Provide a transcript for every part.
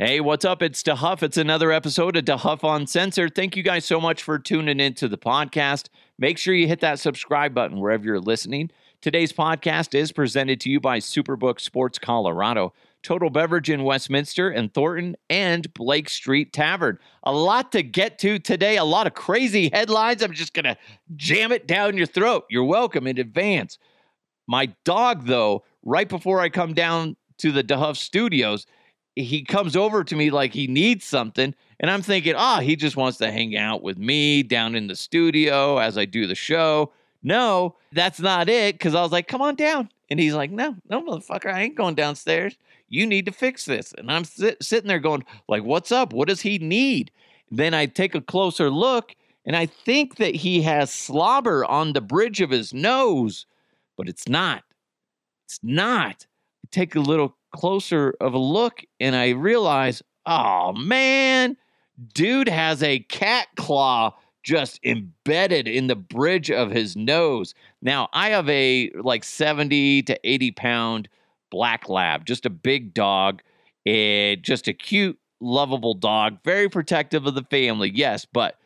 Hey, what's up? It's DeHuff. It's another episode of DeHuff Uncensored. Thank you guys so much for tuning into the podcast. Make sure you hit that subscribe button wherever you're listening. Today's podcast is presented to you by Superbook Sports Colorado, Total Beverage in Westminster and Thornton, and Blake Street Tavern. A lot to get to today, a lot of crazy headlines. I'm just going to jam it down your throat. You're welcome in advance. My dog, though, right before I come down to the DeHuff studios, he comes over to me like he needs something. And I'm thinking, oh, he just wants to hang out with me down in the studio as I do the show. No, that's not it. Cause I was like, come on down. And he's like, no, no, motherfucker, I ain't going downstairs. You need to fix this. And I'm sit- sitting there going, like, what's up? What does he need? Then I take a closer look and I think that he has slobber on the bridge of his nose, but it's not. It's not. I take a little closer of a look and I realize, oh man, dude has a cat claw just embedded in the bridge of his nose. Now, I have a like 70 to 80 pound black lab, just a big dog, and just a cute, lovable dog, very protective of the family, yes, but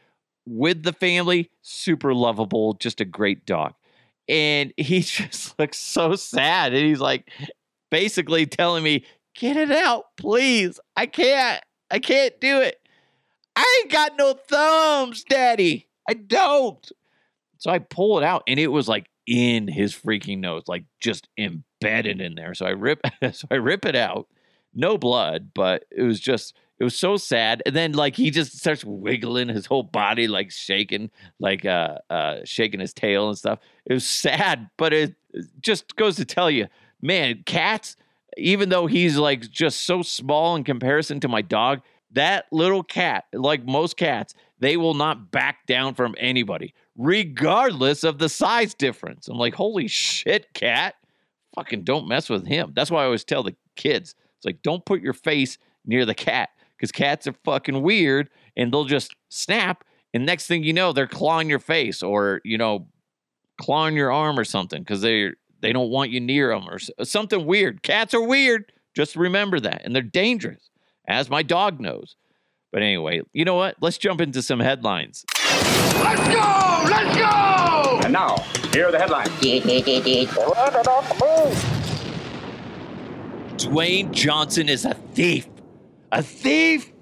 with the family, super lovable, just a great dog. And he just looks so sad. And he's like, basically telling me, get it out, please. I can't. I can't do it. I ain't got no thumbs, daddy. I don't. So I pull it out and it was like in his freaking nose, like just embedded in there. So I rip so I rip it out. No blood, but it was just it was so sad. And then like he just starts wiggling his whole body, like shaking, like uh uh shaking his tail and stuff. It was sad, but it just goes to tell you man, cats, even though he's like just so small in comparison to my dog, that little cat, like most cats, they will not back down from anybody, regardless of the size difference. I'm like, holy shit, cat. Fucking don't mess with him. That's why I always tell the kids, it's like, don't put your face near the cat because cats are fucking weird and they'll just snap. And next thing you know, they're clawing your face or, you know, clawing your arm or something because they're they don't want you near them or uh, something weird. Cats are weird. Just remember that. And they're dangerous, as my dog knows. But anyway, you know what? Let's jump into some headlines. Let's go! Let's go! And now, here are the headlines. Dwayne Johnson is a thief. A thief?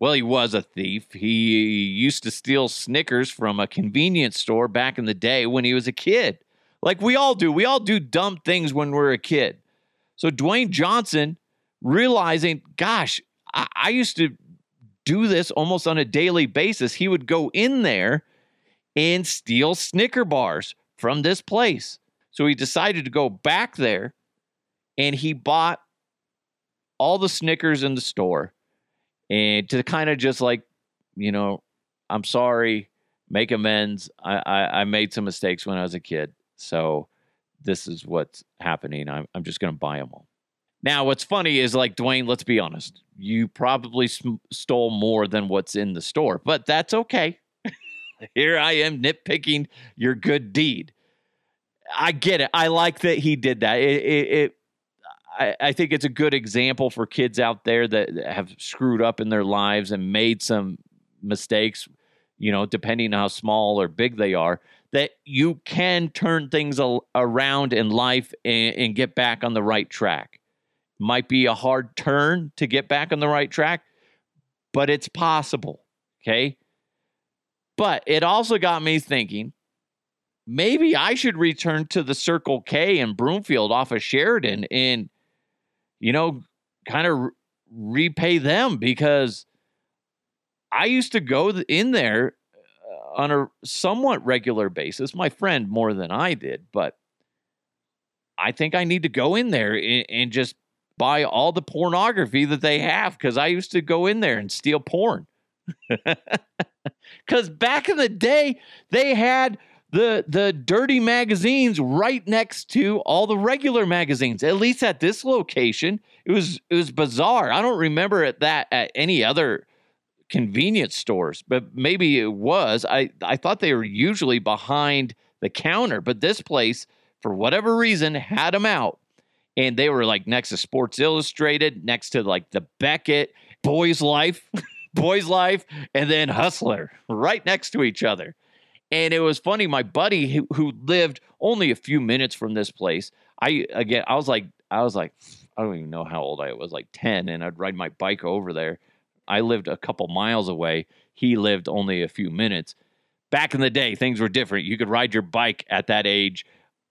Well, he was a thief. He used to steal Snickers from a convenience store back in the day when he was a kid. Like we all do. We all do dumb things when we're a kid. So Dwayne Johnson realizing, gosh, I, I used to do this almost on a daily basis. He would go in there and steal Snicker bars from this place. So he decided to go back there and he bought all the Snickers in the store and to kind of just like, you know, I'm sorry, make amends. I, I, I made some mistakes when I was a kid. So this is what's happening. I'm, I'm just going to buy them all. Now, what's funny is like, Dwayne, let's be honest. You probably sm- stole more than what's in the store, but that's okay. Here I am nitpicking your good deed. I get it. I like that he did that. It, it, it I, I think it's a good example for kids out there that have screwed up in their lives and made some mistakes, you know, depending on how small or big they are that you can turn things around in life and, and get back on the right track. Might be a hard turn to get back on the right track, but it's possible. Okay. But it also got me thinking maybe I should return to the Circle K in Broomfield off of Sheridan and, you know, kind of repay them because I used to go in there on a somewhat regular basis. My friend more than I did, but I think I need to go in there and, and just buy all the pornography that they have because I used to go in there and steal porn. Because back in the day, they had the the dirty magazines right next to all the regular magazines. At least at this location, it was it was bizarre. I don't remember at that at any other convenience stores, but maybe it was. I, I thought they were usually behind the counter, but this place, for whatever reason, had them out. and they were like next to Sports Illustrated, next to like the Beckett, Boys Life, Boys Life, and then Hustler, right next to each other. And it was funny. My buddy who, who lived only a few minutes from this place, I again, I was like, I was like, I don't even know how old I was, like ten, and I'd ride my bike over there. I lived a couple miles away. He lived only a few minutes. Back in the day, things were different. You could ride your bike at that age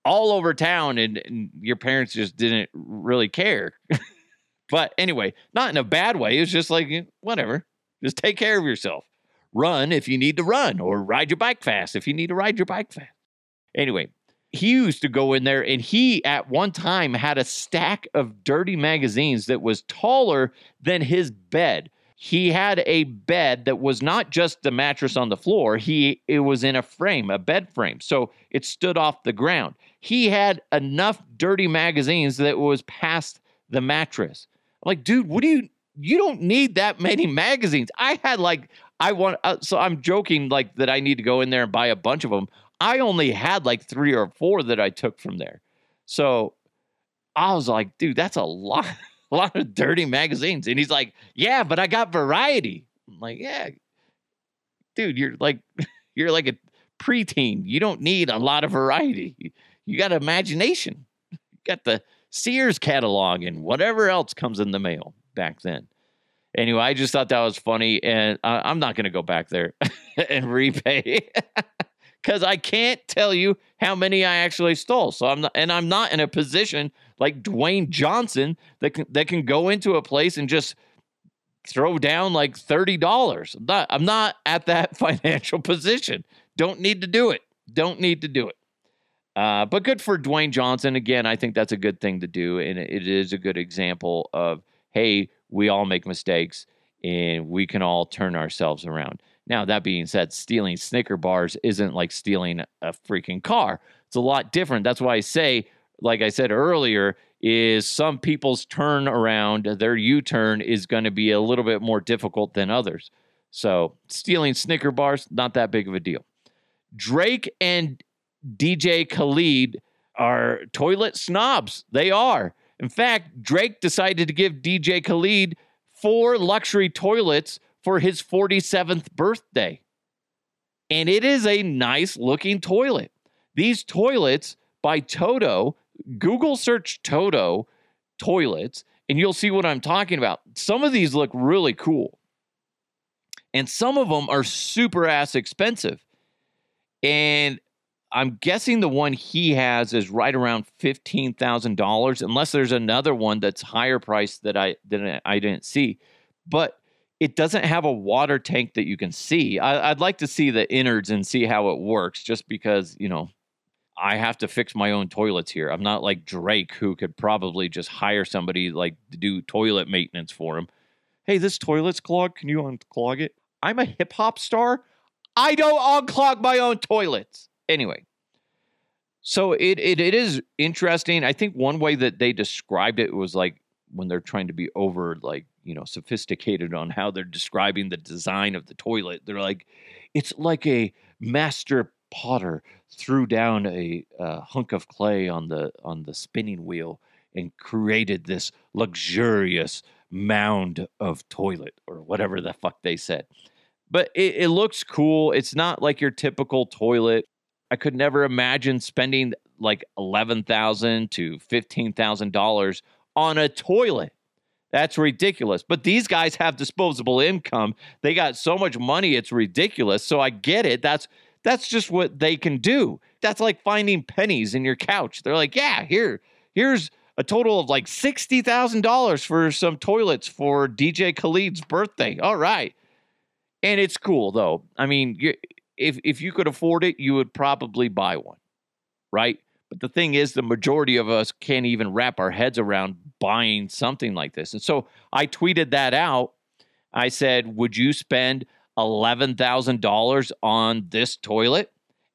all over town, and, and your parents just didn't really care. but anyway, not in a bad way. It's just like eh, whatever. Just take care of yourself. Run if you need to run, or ride your bike fast if you need to ride your bike fast. Anyway, he used to go in there and he at one time had a stack of dirty magazines that was taller than his bed he had a bed that was not just the mattress on the floor he it was in a frame a bed frame. So it stood off the ground. He had enough dirty magazines that was past the mattress. I'm like dude what do you you don't need that many magazines. I had like i want uh, so i'm joking like that i need to go in there and buy a bunch of them i only had like three or four that i took from there. So i was like dude that's a lot a lot of dirty magazines. And he's like, Yeah, but I got variety. I'm like, Yeah, dude, you're like you're like a preteen. You don't need a lot of variety. You got imagination. You got the Sears catalog and whatever else comes in the mail back then. Anyway, I just thought that was funny, and I'm not going to go back there and repay because I can't tell you how many I actually stole. So I'm not, and I'm not in a position like Dwayne Johnson that can that can go into a place and just throw down like thirty dollars. I'm not, I'm not at that financial position. Don't need to do it. Don't need to do it. Uh, but good for Dwayne Johnson. Again, I think that's a good thing to do, and it is a good example of hey, we all make mistakes, and we can all turn ourselves around. Now, that being said, stealing Snicker bars isn't like stealing a freaking car. It's a lot different. That's why I say like I said earlier, is some people's turn around, their U turn is going to be a little bit more difficult than others. So stealing Snicker bars, not that big of a deal. Drake and DJ Khaled are toilet snobs. They are. In fact, Drake decided to give DJ Khaled four luxury toilets for his 47th birthday. And it is a nice looking toilet. These toilets by Toto Google search Toto toilets and you'll see what I'm talking about. Some of these look really cool. And some of them are super ass expensive. And I'm guessing the one he has is right around fifteen thousand dollars, unless there's another one that's higher priced that I that I didn't see. But it doesn't have a water tank that you can see. I, would like to see the innards and see how it works, just because you know I have to fix my own toilets here. I'm not like Drake who could probably just hire somebody like to do toilet maintenance for him. Hey, this toilet's clogged. Can you unclog it? I'm a hip hop star. I don't unclog my own toilets. Anyway, so it, it it is interesting. I think one way that they described it was like when they're trying to be over like you know sophisticated on how they're describing the design of the toilet. They're like, it's like a master potter threw down a uh, hunk of clay on the on the spinning wheel and created this luxurious mound of toilet or whatever the fuck they said. But it, it looks cool. It's not like your typical toilet. I could never imagine spending like eleven thousand to fifteen thousand dollars on a toilet. That's ridiculous. But these guys have disposable income. They got so much money, it's ridiculous. So I get it. That's that's just what they can do. That's like finding pennies in your couch. They're like, yeah, here, here's a total of like $60,000 for some toilets for DJ Khaled's birthday. All right. And it's cool though. I mean, if if you could afford it, you would probably buy one. Right? But the thing is the majority of us can't even wrap our heads around buying something like this. And so I tweeted that out. I said, "Would you spend $11,000 on this toilet?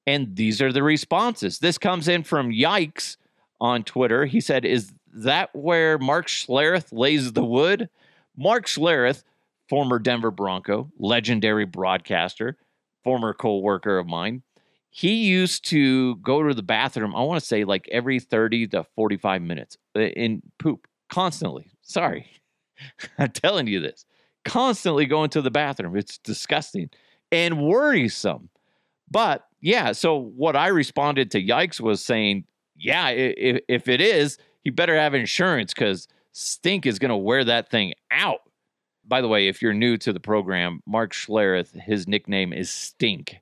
And these are the responses. This comes in from Yikes on Twitter. He said, Is that where Mark Schlereth lays the wood? Mark Schlereth, former Denver Bronco, legendary broadcaster, former co worker of mine, he used to go to the bathroom, I want to say like every 30 to 45 minutes uh, in poop constantly. Sorry. I'm telling you this. Constantly going to the bathroom. It's disgusting and worrisome. But yeah, so what I responded to Yikes was saying, yeah, if, if it is, you better have insurance because Stink is going to wear that thing out. By the way, if you're new to the program, Mark Schlereth, his nickname is Stink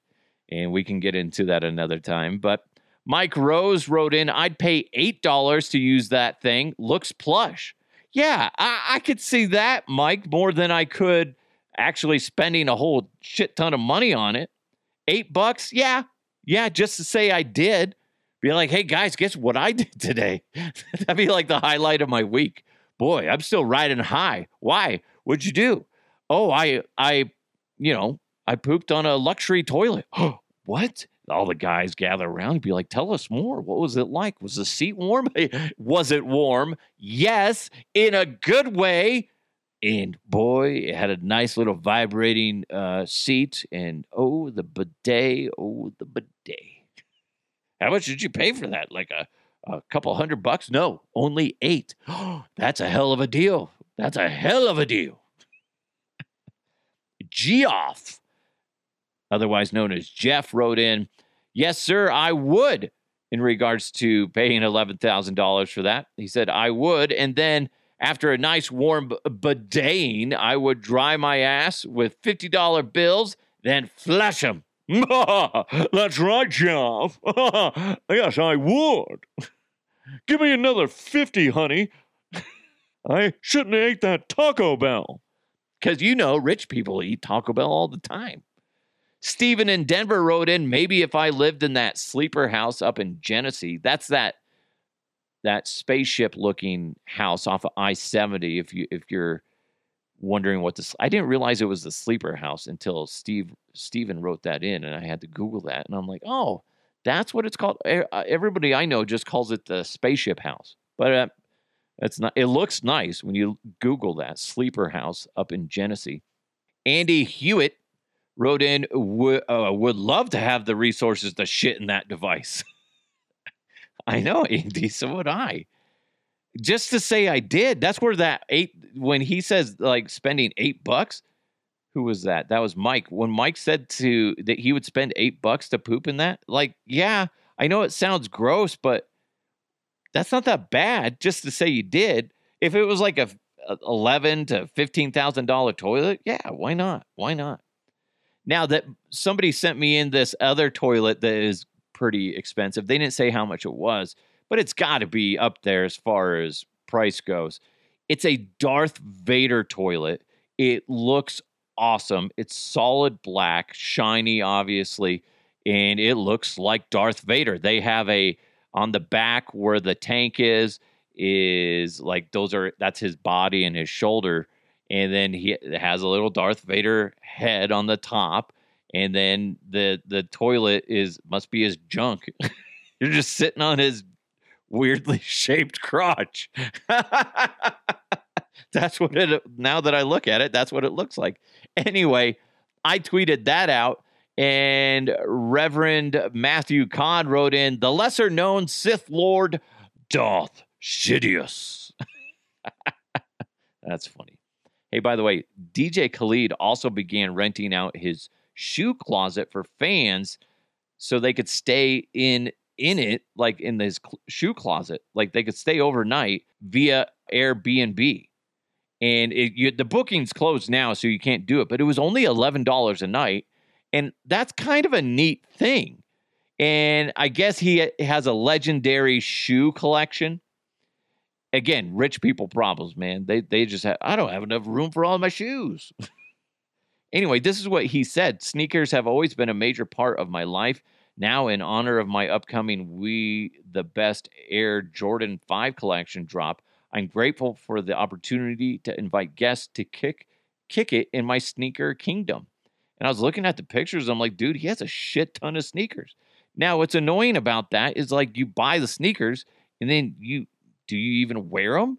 and we can get into that another time. But Mike Rose wrote in, I'd pay $8 to use that thing. Looks plush. Yeah, I, I could see that, Mike, more than I could actually spending a whole shit ton of money on it. Eight bucks? Yeah. Yeah, just to say I did. Be like, hey guys, guess what I did today? That'd be like the highlight of my week. Boy, I'm still riding high. Why? What'd you do? Oh, I I, you know, I pooped on a luxury toilet. what? All the guys gather around and be like, tell us more. What was it like? Was the seat warm? was it warm? Yes, in a good way. And boy, it had a nice little vibrating uh, seat. And oh, the bidet. Oh, the bidet. How much did you pay for that? Like a, a couple hundred bucks? No, only eight. That's a hell of a deal. That's a hell of a deal. Geoff otherwise known as Jeff, wrote in, Yes, sir, I would in regards to paying $11,000 for that. He said, I would. And then after a nice warm b- bidet, I would dry my ass with $50 bills, then flush them. That's right, Jeff. yes, I would. Give me another 50, honey. I shouldn't have ate that Taco Bell. Because you know, rich people eat Taco Bell all the time. Steven in Denver wrote in, maybe if I lived in that sleeper house up in Genesee, that's that that spaceship looking house off of I-70 if you if you're wondering what this I didn't realize it was the sleeper house until Steve Steven wrote that in and I had to google that and I'm like, "Oh, that's what it's called." Uh, everybody I know just calls it the spaceship house. But uh, not it looks nice when you google that sleeper house up in Genesee. Andy Hewitt wrote in, would, uh, would love to have the resources to shit in that device. I know, Andy, so would I. Just to say I did, that's where that eight, when he says like spending eight bucks, who was that? That was Mike. When Mike said to that he would spend eight bucks to poop in that, like, yeah, I know it sounds gross, but that's not that bad just to say you did. If it was like a, eleven to fifteen thousand dollar toilet, yeah, why not? Why not? Now that somebody sent me in this other toilet that is pretty expensive. They didn't say how much it was, but it's got to be up there as far as price goes. It's a Darth Vader toilet. It looks awesome. It's solid black, shiny, obviously, and it looks like Darth Vader. They have a on the back where the tank is is like those are that's his body and his shoulder and then he has a little Darth Vader head on the top, and then the the toilet is must be his junk. You're just sitting on his weirdly shaped crotch. that's what it now that I look at it, that's what it looks like. Anyway, I tweeted that out and Reverend Matthew Codd wrote in the lesser known Sith Lord Darth Sidious. that's funny. Hey, by the way, DJ Khaled also began renting out his shoe closet for fans so they could stay in in it like in this cl- shoe closet. Like they could stay overnight via airbnb. And it, you, the booking's closed now so you can't do it but it was only $11 a night and that's kind of a neat thing. And i guess he has a legendary shoe collection again, rich people problems, man. They they just have I don't have enough room for all my shoes. anyway, this is what he said. Sneakers have always been a major part of my life. Now, in honor of my upcoming We the Best Air Jordan 5 collection drop, I'm grateful for the opportunity to invite guests to kick kick it in my sneaker kingdom. And I was looking at the pictures, I'm like, dude, he has a shit ton of sneakers. Now, what's annoying about that is like you buy the sneakers and then you do you even wear them?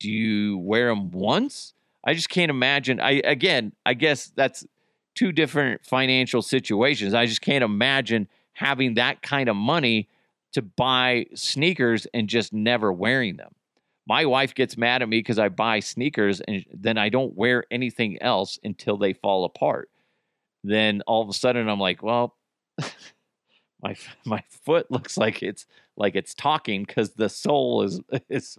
Do you wear them once? I just can't imagine. I again, I guess that's two different financial situations. I just can't imagine having that kind of money to buy sneakers and just never wearing them. My wife gets mad at me because I buy sneakers and then I don't wear anything else until they fall apart. Then all of a sudden I'm like, well, my my foot looks like it's like it's talking because the sole is is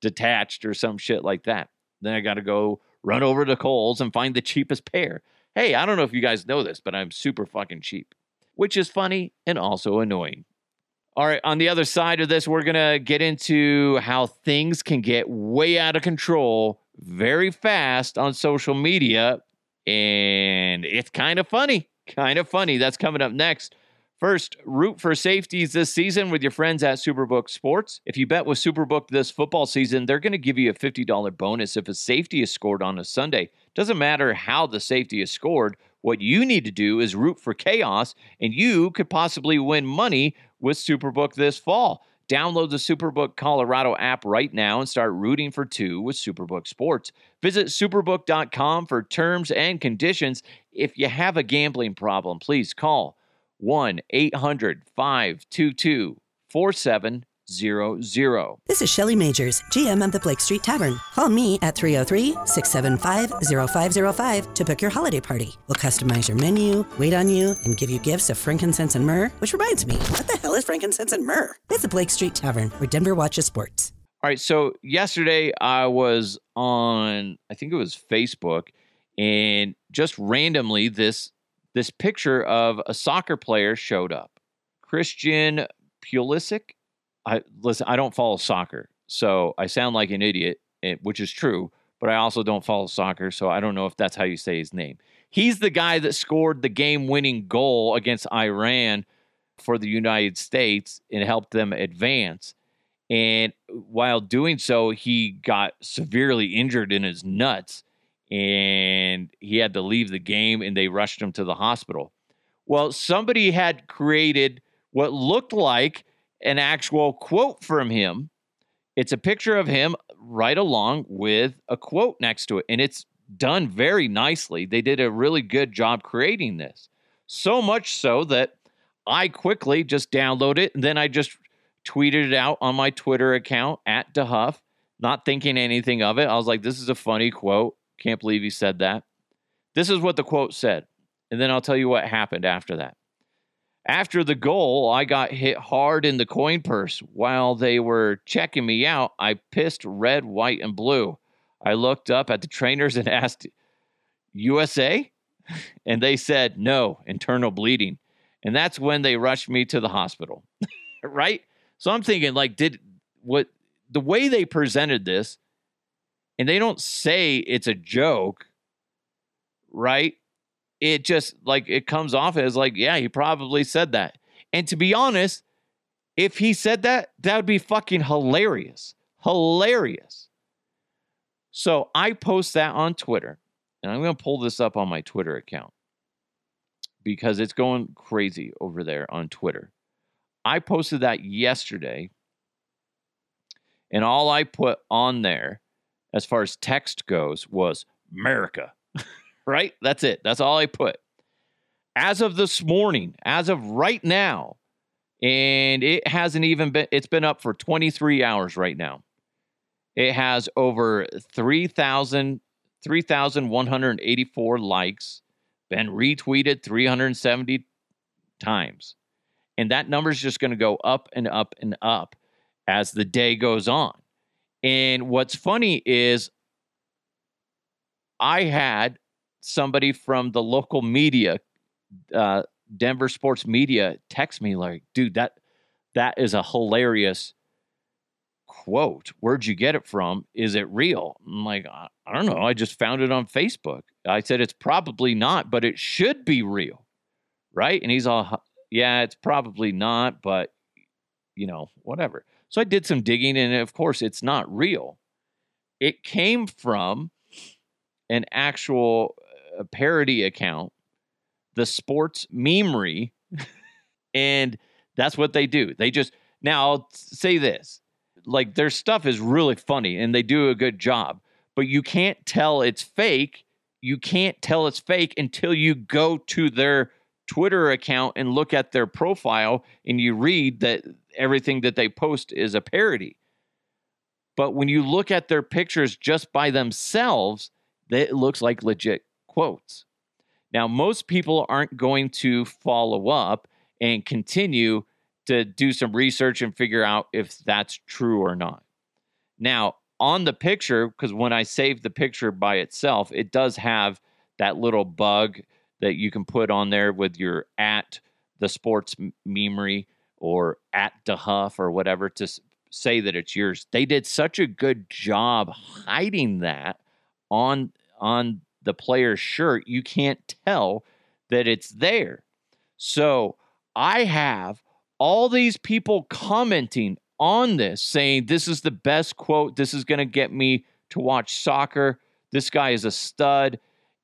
detached or some shit like that. Then I got to go run over to Kohl's and find the cheapest pair. Hey, I don't know if you guys know this, but I'm super fucking cheap, which is funny and also annoying. All right, on the other side of this, we're going to get into how things can get way out of control very fast on social media. And it's kind of funny. Kind of funny. That's coming up next. First, root for safeties this season with your friends at Superbook Sports. If you bet with Superbook this football season, they're going to give you a $50 bonus if a safety is scored on a Sunday. Doesn't matter how the safety is scored. What you need to do is root for chaos, and you could possibly win money with Superbook this fall. Download the Superbook Colorado app right now and start rooting for two with Superbook Sports. Visit superbook.com for terms and conditions. If you have a gambling problem, please call 1 800 522 4700. This is Shelly Majors, GM of the Blake Street Tavern. Call me at 303 675 0505 to book your holiday party. We'll customize your menu, wait on you, and give you gifts of frankincense and myrrh. Which reminds me, what the hell is frankincense and myrrh? It's the Blake Street Tavern, where Denver watches sports. All right. So yesterday I was on, I think it was Facebook, and just randomly this this picture of a soccer player showed up. Christian Pulisic. I listen. I don't follow soccer, so I sound like an idiot, eh, which is true. But I also don't follow soccer, so I don't know if that's how you say his name. He's the guy that scored the game-winning goal against Iran for the United States and helped them advance. And while doing so, he got severely injured in his nuts and he had to leave the game and they rushed him to the hospital. Well, somebody had created what looked like an actual quote from him. It's a picture of him right along with a quote next to it, and it's done very nicely. They did a really good job creating this. So much so that I quickly just downloaded it and then I just tweeted it out on my Twitter account at DeHuff, not thinking anything of it. I was like, this is a funny quote. Can't believe he said that. This is what the quote said. And then I'll tell you what happened after that. After the goal, I got hit hard in the coin purse. While they were checking me out, I pissed red, white, and blue. I looked up at the trainers and asked, USA? And they said, no, internal bleeding. And that's when they rushed me to the hospital. right? So I'm thinking, like, did what the way they presented this and they don't say it's a joke, right? It just like it comes off as like, yeah, he probably said that. And to be honest, if he said that, that would be fucking hilarious. Hilarious. So I post that on Twitter, and I'm going to pull this up on my Twitter account because it's going crazy over there on Twitter. I posted that yesterday, and all I put on there as far as text goes was America, right? That's it. That's all I put. As of this morning, as of right now, and it hasn't even been, it's been up for 23 hours right now. It has over 3,000, 3,184 likes, been retweeted 370 times. And that number is just going to go up and up and up as the day goes on. And what's funny is I had somebody from the local media, uh, Denver sports media, text me like, dude, that that is a hilarious quote. Where'd you get it from? Is it real? I'm like, I, I don't know. I just found it on Facebook. I said it's probably not, but it should be real. Right. And he's all, yeah, it's probably not, but you know, whatever. So I did some digging, and of course, it's not real. It came from an actual uh, parody account, the Sports Memery, and that's what they do. They just now I'll say this: like their stuff is really funny, and they do a good job, but you can't tell it's fake. You can't tell it's fake until you go to their Twitter account and look at their profile and you read that everything that they post is a parody. But when you look at their pictures just by themselves, it looks like legit quotes. Now, most people aren't going to follow up and continue to do some research and figure out if that's true or not. Now, on the picture, because when I save the picture by itself, it does have that little bug that you can put on there with your at the sports memory or at DeHuff or whatever to say that it's yours. They did such a good job hiding that on on the player's shirt, you can't tell that it's there. So I have all these people commenting on this saying this is the best quote. This is going to get me to watch soccer. This guy is a stud.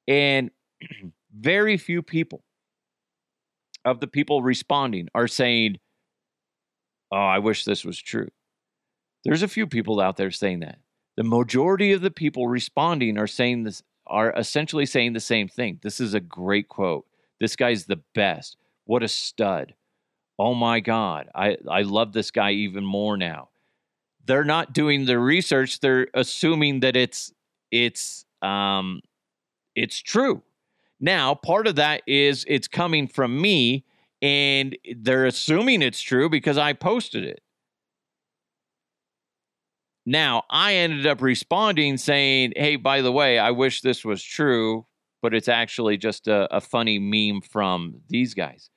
And very few people of the people responding are saying, Oh, I wish this was true. There's a few people out there saying that. The majority of the people responding are saying this are essentially saying the same thing. This is a great quote. This guy's the best. What a stud. Oh my God. I, I love this guy even more now. They're not doing the research. They're assuming that it's it's um it's true. Now, part of that is it's coming from me and they're assuming it's true because I posted it. Now, I ended up responding saying, Hey, by the way, I wish this was true, but it's actually just a, a funny meme from these guys.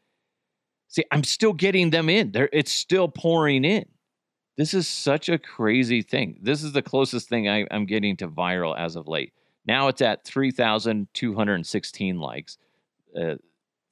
See, I'm still getting them in. They're, it's still pouring in. This is such a crazy thing. This is the closest thing I, I'm getting to viral as of late. Now it's at 3,216 likes, uh,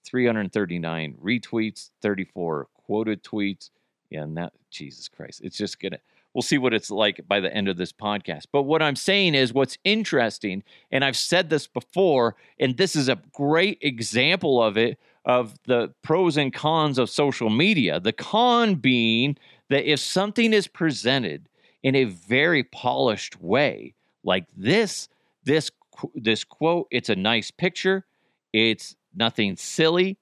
339 retweets, 34 quoted tweets. Yeah, and that, Jesus Christ, it's just going to we'll see what it's like by the end of this podcast. But what I'm saying is what's interesting, and I've said this before, and this is a great example of it of the pros and cons of social media. The con being that if something is presented in a very polished way, like this, this this quote, it's a nice picture, it's nothing silly,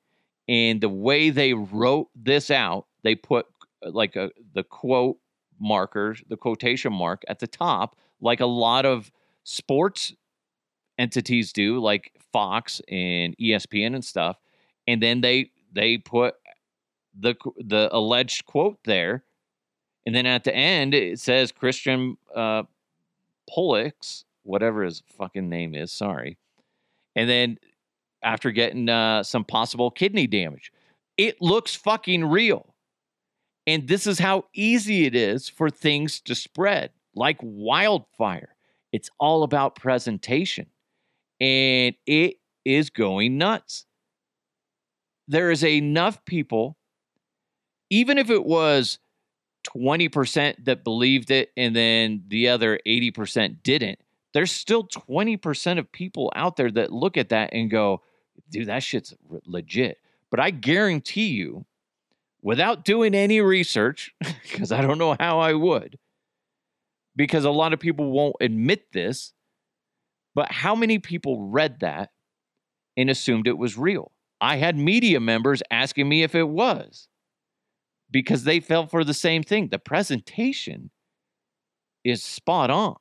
and the way they wrote this out, they put like a the quote markers, the quotation mark at the top, like a lot of sports entities do, like Fox and ESPN and stuff. And then they they put the the alleged quote there, and then at the end it says Christian uh, Pulisic, whatever his fucking name is. Sorry, and then after getting uh, some possible kidney damage, it looks fucking real. And this is how easy it is for things to spread like wildfire. It's all about presentation. And it is going nuts. There is enough people, even if it was 20% that believed it and then the other 80% didn't, there's still 20% of people out there that look at that and go, dude, that shit's legit. But I guarantee you, without doing any research, because I don't know how I would, because a lot of people won't admit this, but how many people read that and assumed it was real? I had media members asking me if it was because they fell for the same thing. The presentation is spot on.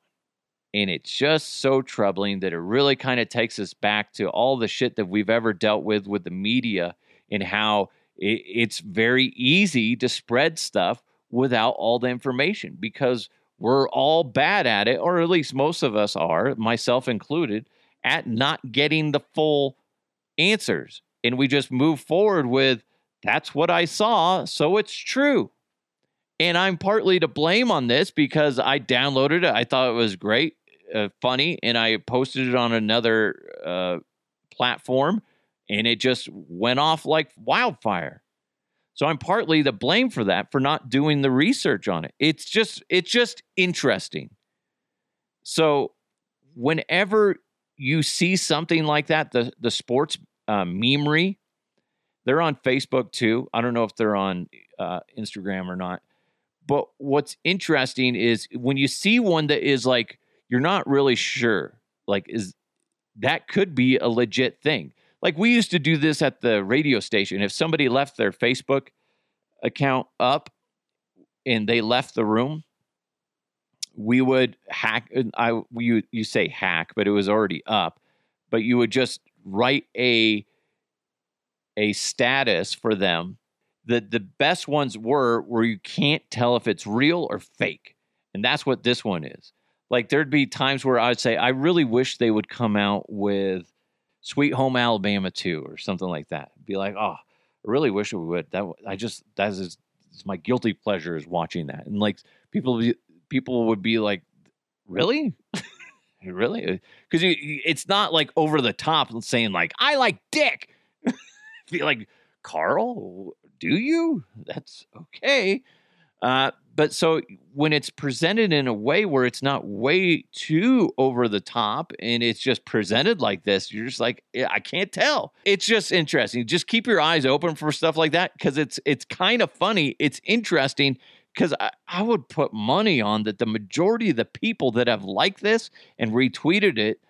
And it's just so troubling that it really kind of takes us back to all the shit that we've ever dealt with with the media and how it's very easy to spread stuff without all the information because we're all bad at it, or at least most of us are, myself included, at not getting the full answers. And we just move forward with that's what I saw, so it's true. And I'm partly to blame on this because I downloaded it. I thought it was great, uh, funny, and I posted it on another uh, platform and it just went off like wildfire. So I'm partly the blame for that for not doing the research on it. It's just it's just interesting. So whenever you see something like that, the the sports uh, memery, they're on Facebook too. I don't know if they're on uh, Instagram or not. But what's interesting is when you see one that is like you're not really sure, like is that could be a legit thing. like we used to do this at the radio station. If somebody left their Facebook account up and they left the room, we would hack. I you you say hack, but it was already up. But you would just write a a status for them. The the best ones were where you can't tell if it's real or fake, and that's what this one is. Like there'd be times where I'd say, I really wish they would come out with Sweet Home Alabama 2 or something like that. Be like, oh, I really wish we would. That I just that is it's my guilty pleasure is watching that. And like people people would be like, really? really? Because it's not like over the top saying like I like dick. be like, Carl, do you? That's okay. Uh, but so when it's presented in a way where it's not way too over the top and it's just presented like this, you're just like, I can't tell. It's just interesting. Just keep your eyes open for stuff like that because it's it's kind of funny. It's interesting because I, I would put money on that the majority of the people that have liked this and retweeted it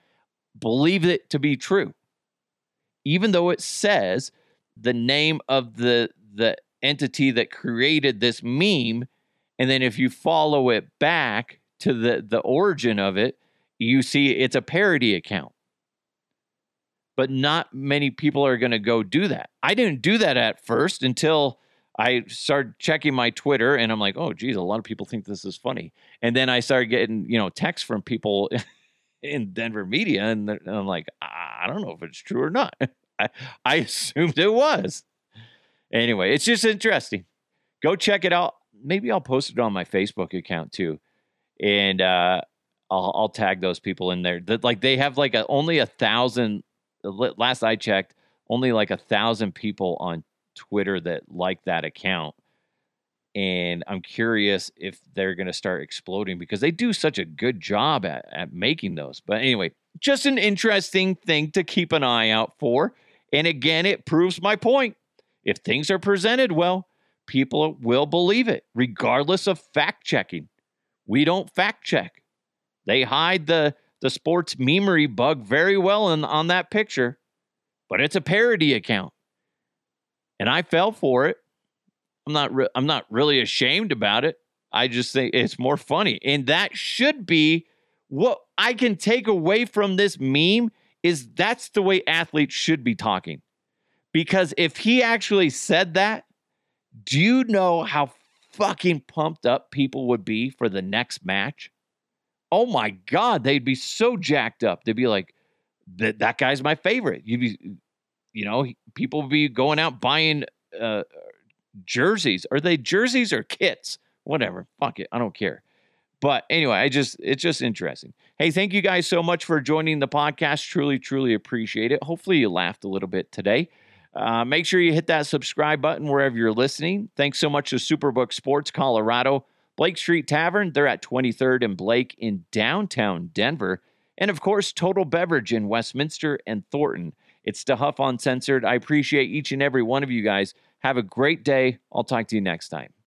believe it to be true, even though it says the name of the the entity that created this meme and then if you follow it back to the the origin of it you see it's a parody account. But not many people are going to go do that. I didn't do that at first until i started checking my twitter and i'm like oh geez a lot of people think this is funny. And then i started getting you know texts from people in denver media and, i'm like i don't know if it's true or not. I, I assumed it was. Anyway, it's just interesting. Go check it out. Maybe I'll post it on my Facebook account too, and uh, I'll, I'll tag those people in there. That like they have like a, only a thousand. Last I checked, only like a thousand people on Twitter that like that account. And I'm curious if they're going to start exploding because they do such a good job at, at making those. But anyway, just an interesting thing to keep an eye out for. And again, it proves my point. If things are presented well, people will believe it, regardless of fact checking. We don't fact check. They hide the, the sports memery bug very well in, on that picture, but it's a parody account. And I fell for it. I'm not re- I'm not really ashamed about it. I just think it's more funny. And that should be what I can take away from this meme is that's the way athletes should be talking. Because if he actually said that, do you know how fucking pumped up people would be for the next match? Oh my God, they'd be so jacked up. They'd be like, that, that guy's my favorite. You'd be, you know, people would be going out buying uh, jerseys. Are they jerseys or kits? Whatever. Fuck it. I don't care. But anyway, I just it's just interesting. Hey, thank you guys so much for joining the podcast. Truly, truly appreciate it. Hopefully you laughed a little bit today. Uh, make sure you hit that subscribe button wherever you're listening. Thanks so much to Superbook Sports Colorado, Blake Street Tavern. They're at 23rd and Blake in downtown Denver. And of course, Total Beverage in Westminster and Thornton. It's DeHuff Uncensored. I appreciate each and every one of you guys. Have a great day. I'll talk to you next time.